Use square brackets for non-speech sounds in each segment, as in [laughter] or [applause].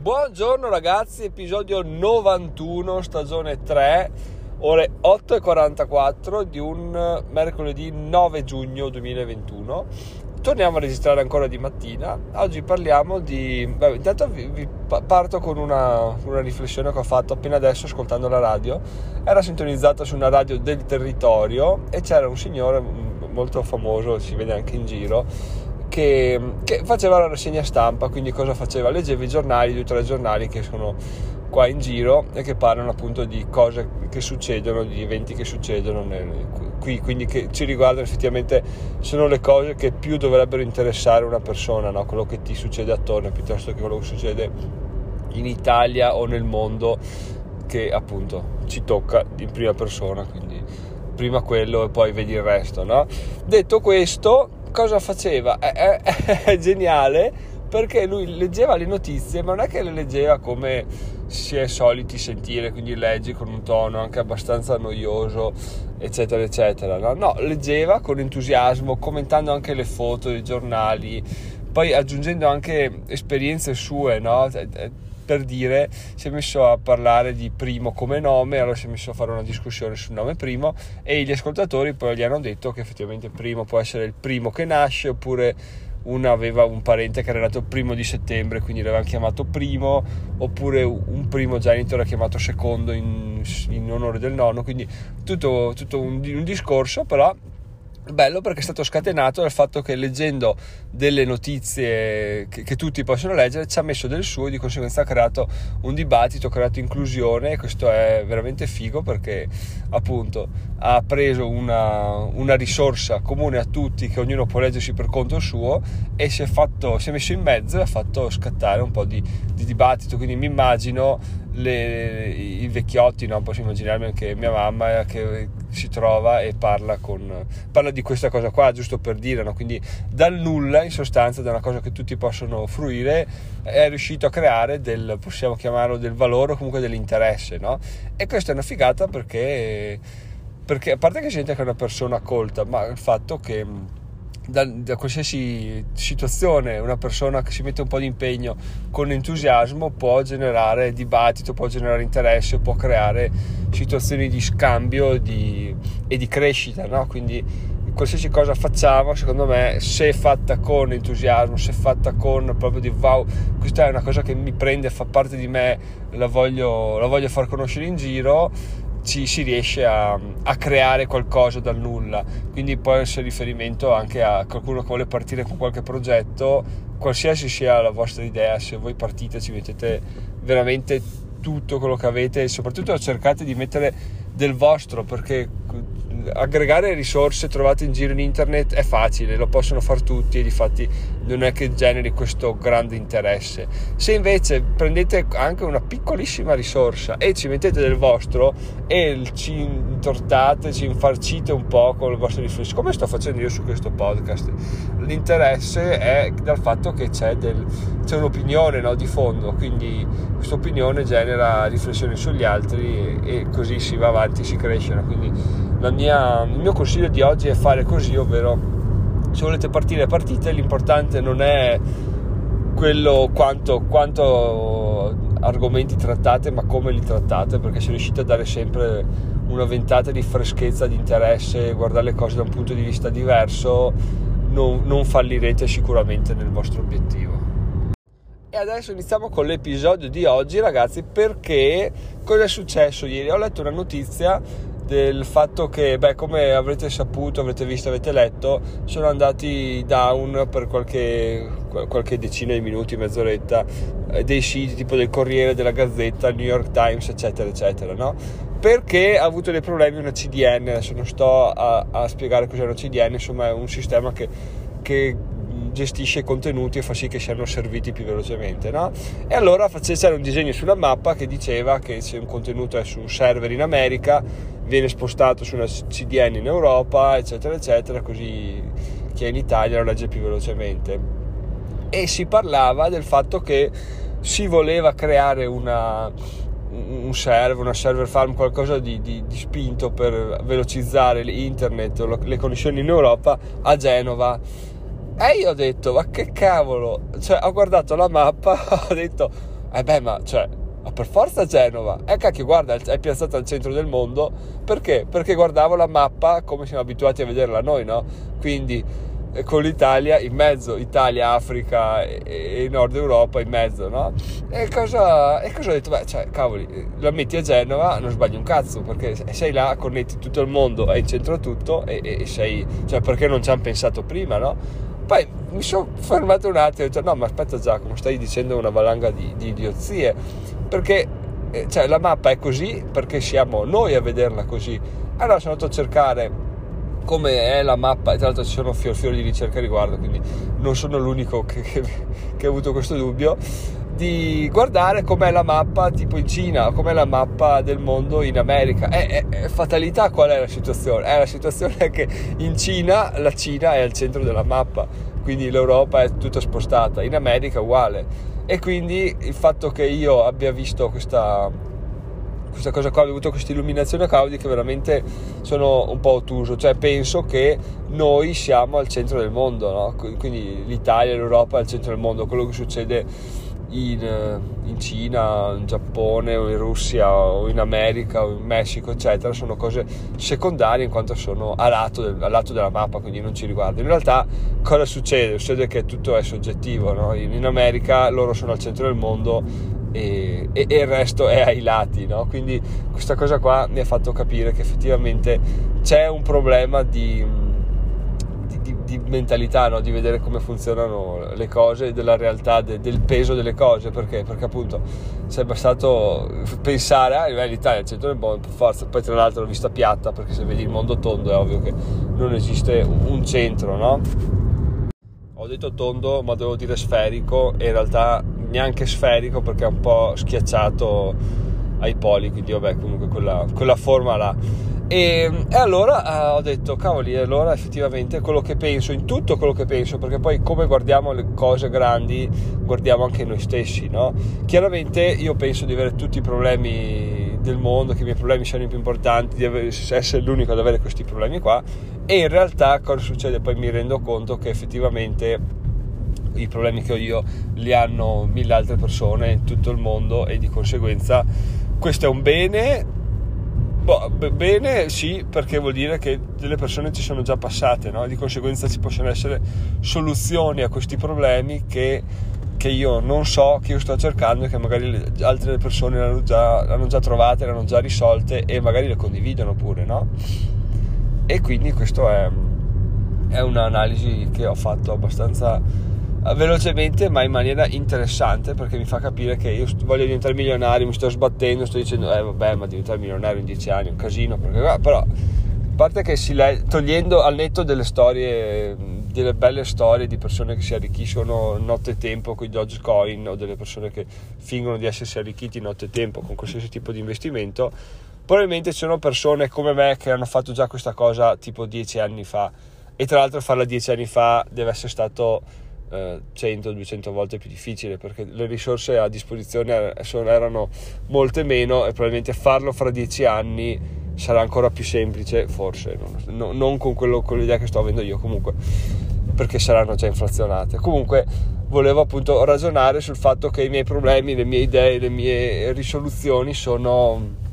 Buongiorno ragazzi, episodio 91, stagione 3, ore 8.44 di un mercoledì 9 giugno 2021. Torniamo a registrare ancora di mattina. Oggi parliamo di... Beh, intanto vi, vi parto con una, una, riflessione che ho fatto appena adesso ascoltando la radio. Era sintonizzata su una radio del territorio e c'era un signore molto famoso, si vede anche in giro, che, che, faceva la rassegna stampa, quindi cosa faceva? Leggeva i giornali, due o tre giornali che sono qua in giro e che parlano appunto di cose che succedono, di eventi che succedono nel, qui, quindi che ci riguardano effettivamente sono le cose che più dovrebbero interessare una persona, no? quello che ti succede attorno piuttosto che quello che succede in Italia o nel mondo che appunto ci tocca in prima persona, quindi prima quello e poi vedi il resto, no? Detto questo, cosa faceva? È, è, [laughs] è, geniale perché lui leggeva le notizie, ma non è che le leggeva come si è soliti sentire, quindi leggi con un tono anche abbastanza noioso, eccetera, eccetera. No, no leggeva con entusiasmo, commentando anche le foto dei giornali, poi aggiungendo anche esperienze sue, no? Per dire si è messo a parlare di primo come nome, allora si è messo a fare una discussione sul nome primo e gli ascoltatori poi gli hanno detto che effettivamente primo può essere il primo che nasce oppure uno aveva un parente che era nato primo di settembre, quindi l'avevano chiamato primo, oppure un primogenito era chiamato secondo in, in onore del nonno, quindi tutto, tutto un, un discorso, però bello perché è stato scatenato dal fatto che leggendo delle notizie che, che, tutti possono leggere ci ha messo del suo e di conseguenza ha creato un dibattito, ha creato inclusione e questo è veramente figo perché appunto ha preso una, una risorsa comune a tutti che ognuno può leggersi per conto suo e si è, fatto, si è messo in mezzo e ha fatto scattare un po' di, di dibattito. Quindi mi immagino le, i vecchiotti, no? posso immaginarmi anche mia mamma che si trova e parla, con, parla di questa cosa qua, giusto per dire, no? quindi dal nulla in sostanza, da una cosa che tutti possono fruire, è riuscito a creare del, possiamo chiamarlo del valore o comunque dell'interesse, no? e questa è una figata perché, perché a parte che si sente che è una persona colta, ma il fatto che da, da, qualsiasi situazione una persona che si mette un po' di impegno con entusiasmo può generare dibattito, può generare interesse, può creare situazioni di scambio di, e di crescita, no? quindi qualsiasi cosa facciamo secondo me se fatta con entusiasmo se fatta con proprio di wow questa è una cosa che mi prende fa parte di me la voglio, la voglio far conoscere in giro ci, si riesce a, a, creare qualcosa dal nulla. Quindi può essere riferimento anche a qualcuno che vuole partire con qualche progetto, qualsiasi sia la vostra idea, se voi partite ci mettete veramente tutto quello che avete e soprattutto cercate di mettere del vostro perché aggregare risorse trovate in giro in internet è facile, lo possono fare tutti e di fatti non è che generi questo grande interesse. Se invece prendete anche una piccolissima risorsa e ci mettete del vostro e ci intortate, ci infarcite un po' con le vostre riflessioni, come sto facendo io su questo podcast, l'interesse è dal fatto che c'è, del, c'è un'opinione no, di fondo, quindi questa opinione genera riflessioni sugli altri e, e così si va avanti, si cresce. Quindi mia, il mio consiglio di oggi è fare così, ovvero se volete partire partite, l'importante non è quello quanto, quanto argomenti trattate, ma come li trattate, perché se riuscite a dare sempre una ventata di freschezza, di interesse, guardare le cose da un punto di vista diverso, non, non fallirete sicuramente nel vostro obiettivo. E adesso iniziamo con l'episodio di oggi, ragazzi, perché cosa è successo ieri? Ho letto una notizia del fatto che, beh, come avrete saputo, avrete visto, avete letto, sono andati down per qualche, qualche decina di minuti, mezz'oretta, eh, dei siti tipo del Corriere, della Gazzetta, New York Times, eccetera, eccetera, no? Perché ha avuto dei problemi una CDN, adesso non sto a, a spiegare cos'è una CDN, insomma è un sistema che, che gestisce i contenuti e fa sì che siano serviti più velocemente. No? E allora c'era un disegno sulla mappa che diceva che se un contenuto è su un server in America viene spostato su una CDN in Europa, eccetera, eccetera, così chi è in Italia lo legge più velocemente. E si parlava del fatto che si voleva creare una, un server, una server farm, qualcosa di, di, di spinto per velocizzare l'internet o le connessioni in Europa a Genova e io ho detto, ma che cavolo, cioè ho guardato la mappa, [laughs] ho detto, Eh beh, ma cioè, ma per forza Genova. Eh cacchio, guarda, è piazzata al centro del mondo. Perché? Perché guardavo la mappa come siamo abituati a vederla noi, no? Quindi eh, con l'Italia in mezzo, Italia, Africa e, e Nord Europa in mezzo, no? E cosa, e cosa ho detto? Beh, cioè, cavoli, la metti a Genova, non sbagli un cazzo, perché sei là, connetti tutto il mondo, hai in centro tutto e, e sei... Cioè, perché non ci hanno pensato prima, no? Poi mi sono fermato un attimo e ho detto, no, ma aspetta Giacomo, stai dicendo una valanga di, di idiozie, perché eh, cioè, la mappa è così perché siamo noi a vederla così. Allora sono andato a cercare come è la mappa, e tra l'altro ci sono fior fiori di ricerca riguardo, quindi non sono l'unico che, che, che, ha avuto questo dubbio, di guardare com'è la mappa tipo in Cina, com'è la mappa del mondo in America. È, è, è fatalità qual è la situazione? È la situazione è che in Cina la Cina è al centro della mappa, quindi l'Europa è tutta spostata, in America uguale. E quindi il fatto che io abbia visto questa questa cosa qua, ho avuto questa illuminazione a Caudi che veramente sono un po' ottuso, cioè penso che noi siamo al centro del mondo, no? quindi l'Italia, l'Europa è al centro del mondo, quello che succede in, in, Cina, in Giappone o in Russia o in America o in Messico eccetera sono cose secondarie in quanto sono a lato, del, a lato della mappa quindi non ci riguardano in realtà cosa succede? succede che tutto è soggettivo no? in, in America loro sono al centro del mondo e, e, e il resto è ai lati, no? quindi questa cosa qua mi ha fatto capire che effettivamente c'è un problema di, di, mentalità, no? di vedere come funzionano le cose, della realtà, de, del peso delle cose, perché? Perché appunto sarebbe stato pensare, ah, l'Italia è il centro del mondo, per forza, poi tra l'altro l'ho vista piatta, perché se vedi il mondo tondo è ovvio che non esiste un centro, no? Ho detto tondo, ma devo dire sferico, e in realtà neanche sferico perché è un po' schiacciato ai poli, quindi vabbè, comunque quella, quella forma là. E, e allora uh, ho detto, cavoli, allora effettivamente quello che penso, in tutto quello che penso, perché poi come guardiamo le cose grandi, guardiamo anche noi stessi, no? Chiaramente io penso di avere tutti i problemi del mondo, che i miei problemi siano i più importanti, di avere, essere l'unico ad avere questi problemi qua, e in realtà cosa succede? Poi mi rendo conto che effettivamente i problemi che ho io li hanno mille altre persone in tutto il mondo e di conseguenza questo è un bene boh, bene sì perché vuol dire che delle persone ci sono già passate no? di conseguenza ci possono essere soluzioni a questi problemi che, che io non so che io sto cercando e che magari altre persone l'hanno già, l'hanno già trovate le hanno già risolte e magari le condividono pure no? e quindi questo è, è un'analisi che ho fatto abbastanza velocemente ma in maniera interessante perché mi fa capire che io voglio diventare milionario, mi sto sbattendo, sto dicendo eh vabbè ma diventare milionario in dieci anni è un casino, perché, però a parte che si le, togliendo al netto delle storie, delle belle storie di persone che si arricchiscono notte e tempo con i Dogecoin o delle persone che fingono di essersi arricchiti notte e tempo con qualsiasi tipo di investimento, probabilmente ci sono persone come me che hanno fatto già questa cosa tipo dieci anni fa. E tra l'altro farla dieci anni fa deve essere stato 100-200 eh, volte più difficile perché le risorse a disposizione erano molte meno e probabilmente farlo fra 10 anni sarà ancora più semplice, forse, non, non con, quello, con l'idea che sto avendo io comunque, perché saranno già inflazionate. Comunque volevo appunto ragionare sul fatto che i miei problemi, le mie idee, le mie risoluzioni sono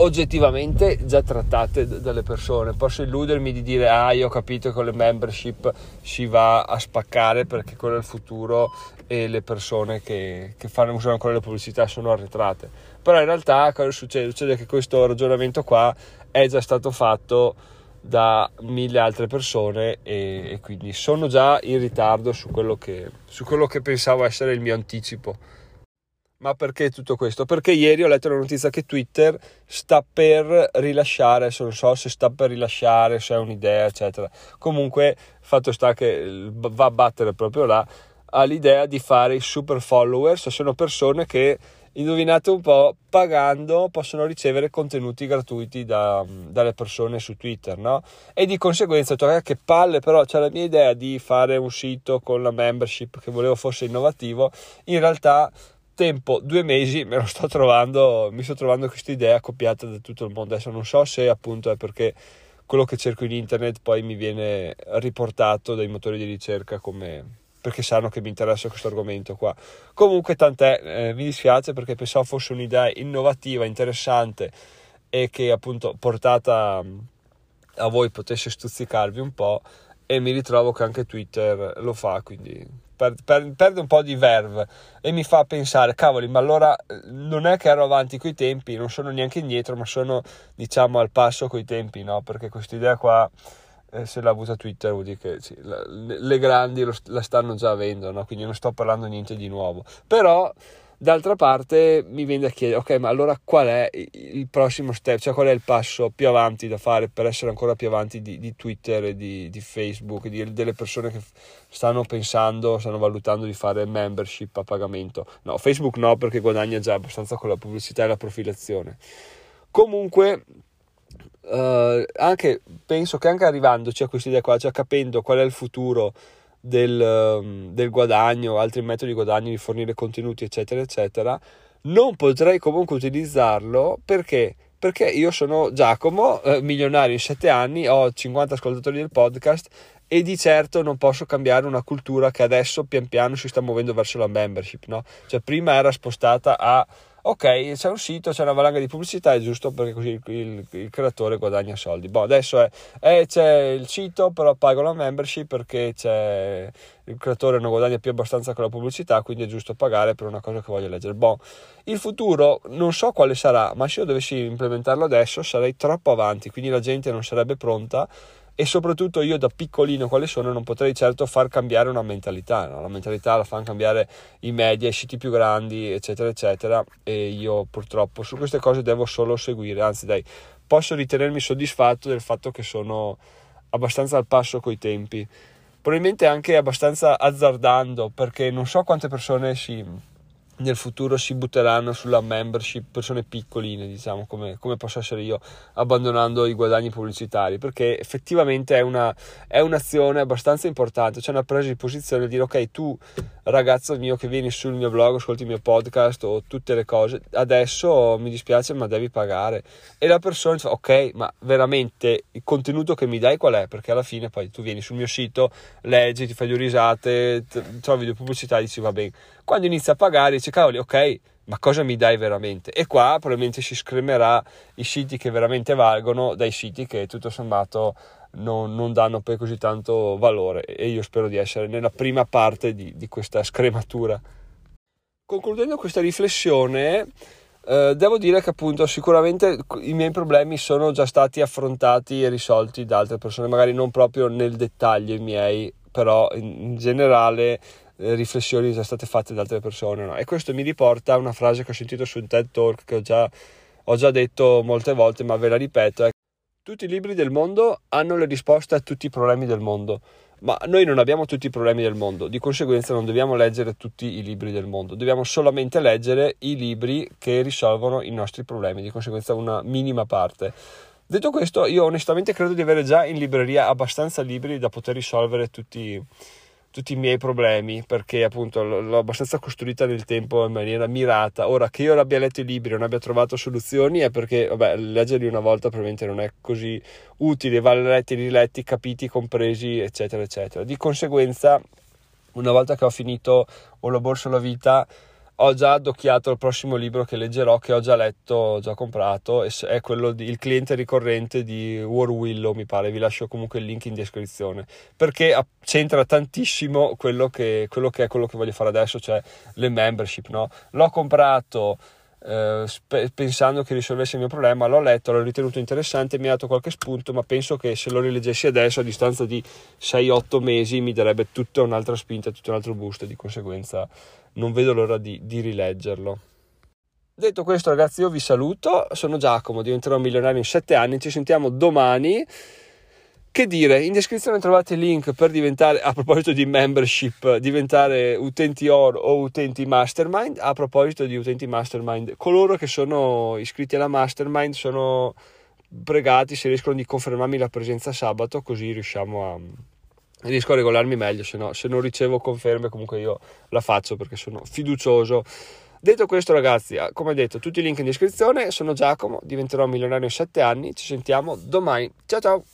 oggettivamente già trattate dalle persone. Posso illudermi di dire, ah, io ho capito che con le membership si va a spaccare perché quello è il futuro e le persone che, che fanno, usano ancora le pubblicità sono arretrate. Però in realtà cosa succede? Succede che questo ragionamento qua è già stato fatto da mille altre persone e, e quindi sono già in ritardo su quello, che, su quello che pensavo essere il mio anticipo. Ma perché tutto questo? Perché ieri ho letto la notizia che Twitter sta per rilasciare, adesso non so se sta per rilasciare, se è un'idea, eccetera. Comunque, fatto sta che va a battere proprio là, ha l'idea di fare i super followers, sono persone che, indovinate un po', pagando possono ricevere contenuti gratuiti da, dalle persone su Twitter, no? E di conseguenza, cioè, che palle, però c'è la mia idea di fare un sito con la membership che volevo fosse innovativo, in realtà tempo, due mesi, me lo sto trovando, mi sto trovando questa idea copiata da tutto il mondo. Adesso non so se appunto è perché quello che cerco in internet poi mi viene riportato dai motori di ricerca come, perché sanno che mi interessa questo argomento qua. Comunque tant'è, eh, mi dispiace perché pensavo fosse un'idea innovativa, interessante e che appunto portata a voi potesse stuzzicarvi un po' e mi ritrovo che anche Twitter lo fa, quindi per, per, perde un po' di verve e mi fa pensare, cavoli, ma allora eh, non è che ero avanti coi tempi, non sono neanche indietro, ma sono diciamo al passo coi tempi, no? Perché questa idea qua, eh, se l'ha avuta Twitter, vuol dire che sì, la, le grandi lo, la stanno già avendo, no? Quindi non sto parlando niente di nuovo. Però D'altra parte mi viene da chiedere, ok, ma allora qual è il prossimo step, cioè qual è il passo più avanti da fare per essere ancora più avanti di, di Twitter di, di Facebook, di, delle persone che stanno pensando, stanno valutando di fare membership a pagamento. No, Facebook no perché guadagna già abbastanza con la pubblicità e la profilazione. Comunque, uh, anche, penso che anche arrivandoci a questa idea qua, cioè capendo qual è il futuro del, ehm, del guadagno, altri metodi di guadagno, di fornire contenuti, eccetera, eccetera, non potrei comunque utilizzarlo perché perché io sono Giacomo, eh, milionario in 7 anni, ho 50 ascoltatori del podcast e di certo non posso cambiare una cultura che adesso pian piano si sta muovendo verso la membership, no? Cioè prima era spostata a ok, c'è un sito, c'è una valanga di pubblicità, è giusto perché così il, il, il creatore guadagna soldi. Boh, adesso è, eh, c'è il sito, però pago la membership perché il creatore non guadagna più abbastanza con la pubblicità, quindi è giusto pagare per una cosa che voglio leggere. Boh, il futuro non so quale sarà, ma se io dovessi implementarlo adesso sarei troppo avanti, quindi la gente non sarebbe pronta e soprattutto io da piccolino quale sono non potrei certo far cambiare una mentalità, no? la mentalità la fanno cambiare i media, i siti più grandi eccetera eccetera e io purtroppo su queste cose devo solo seguire, anzi dai posso ritenermi soddisfatto del fatto che sono abbastanza al passo coi tempi, probabilmente anche abbastanza azzardando perché non so quante persone si nel futuro si butteranno sulla membership persone piccoline, diciamo, come, come, posso essere io, abbandonando i guadagni pubblicitari, perché effettivamente è, una, è un'azione abbastanza importante, c'è una presa di posizione di dire ok, tu ragazzo mio che vieni sul mio blog, ascolti il mio podcast o tutte le cose, adesso mi dispiace ma devi pagare. E la persona dice ok, ma veramente il contenuto che mi dai qual è? Perché alla fine poi tu vieni sul mio sito, leggi, ti fai due risate, trovi due pubblicità e dici va bene quando inizia a pagare dice cavoli ok ma cosa mi dai veramente e qua probabilmente si scremerà i siti che veramente valgono dai siti che tutto sommato non, non danno poi così tanto valore e io spero di essere nella prima parte di, di questa scrematura concludendo questa riflessione eh, devo dire che appunto sicuramente i miei problemi sono già stati affrontati e risolti da altre persone magari non proprio nel dettaglio i miei però in, generale eh, riflessioni già state fatte da altre persone. No? E questo mi riporta a una frase che ho sentito su un TED Talk che ho già, ho già detto molte volte, ma ve la ripeto. È, tutti i libri del mondo hanno le risposte a tutti i problemi del mondo. Ma noi non abbiamo tutti i problemi del mondo, di conseguenza non dobbiamo leggere tutti i libri del mondo, dobbiamo solamente leggere i libri che risolvono i nostri problemi, di conseguenza una minima parte. Detto questo, io onestamente credo di avere già in libreria abbastanza libri da poter risolvere tutti, tutti i miei problemi perché appunto l'ho abbastanza costruita nel tempo in maniera mirata. Ora che io l'abbia letto i libri e non abbia trovato soluzioni è perché, vabbè, leggerli una volta probabilmente non è così utile, va letti, riletti, capiti, compresi, eccetera, eccetera. Di conseguenza, una volta che ho finito O la borsa o la vita, ho già addocchiato il prossimo libro che leggerò, che ho già letto, ho già comprato, è quello di Il cliente ricorrente di War Willow, mi pare, vi lascio comunque il link in descrizione, perché c'entra tantissimo quello che, quello che è quello che voglio fare adesso, cioè le membership, no? L'ho comprato eh, pensando che risolvesse il mio problema, l'ho letto, l'ho ritenuto interessante, mi ha dato qualche spunto, ma penso che se lo rileggessi adesso a distanza di 6-8 mesi mi darebbe tutta un'altra spinta, tutto un altro boost, di conseguenza non vedo l'ora di, di rileggerlo. Detto questo ragazzi io vi saluto, sono Giacomo, diventerò milionario in 7 anni, ci sentiamo domani. Che dire, in descrizione trovate il link per diventare, a proposito di membership, diventare utenti oro o utenti mastermind. A proposito di utenti mastermind, coloro che sono iscritti alla mastermind sono pregati se riescono di confermarmi la presenza sabato, così riusciamo a, riesco a regolarmi meglio, se, no, se non ricevo conferme comunque io la faccio perché sono fiducioso. Detto questo ragazzi, ah, come detto, tutti i link in descrizione, sono Giacomo, diventerò milionario in 7 anni, ci sentiamo domani, ciao ciao!